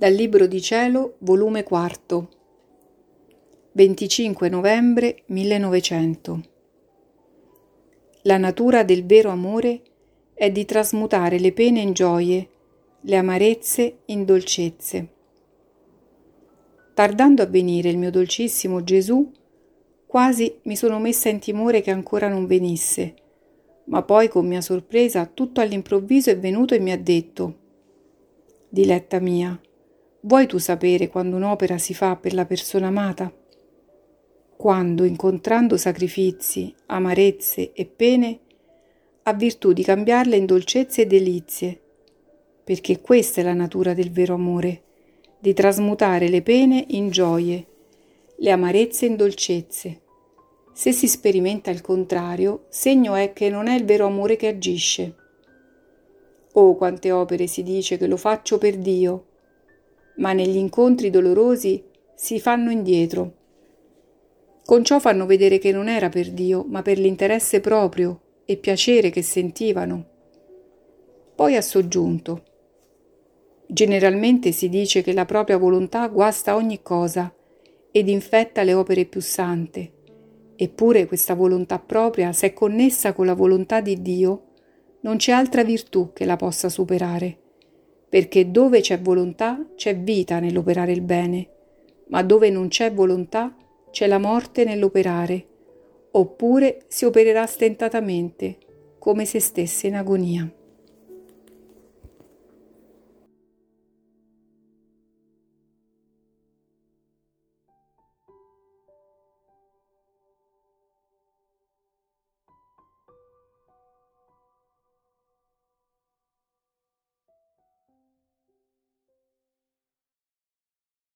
Dal Libro di Cielo, volume 4, 25 novembre 1900. La natura del vero amore è di trasmutare le pene in gioie, le amarezze in dolcezze. Tardando a venire il mio dolcissimo Gesù, quasi mi sono messa in timore che ancora non venisse, ma poi con mia sorpresa tutto all'improvviso è venuto e mi ha detto Diletta mia, Vuoi tu sapere quando un'opera si fa per la persona amata? Quando, incontrando sacrifici, amarezze e pene, ha virtù di cambiarle in dolcezze e delizie, perché questa è la natura del vero amore, di trasmutare le pene in gioie, le amarezze in dolcezze. Se si sperimenta il contrario, segno è che non è il vero amore che agisce. Oh, quante opere si dice che lo faccio per Dio, ma negli incontri dolorosi si fanno indietro. Con ciò fanno vedere che non era per Dio, ma per l'interesse proprio e piacere che sentivano. Poi ha soggiunto. Generalmente si dice che la propria volontà guasta ogni cosa ed infetta le opere più sante. Eppure questa volontà propria, se è connessa con la volontà di Dio, non c'è altra virtù che la possa superare perché dove c'è volontà c'è vita nell'operare il bene, ma dove non c'è volontà c'è la morte nell'operare, oppure si opererà stentatamente, come se stesse in agonia.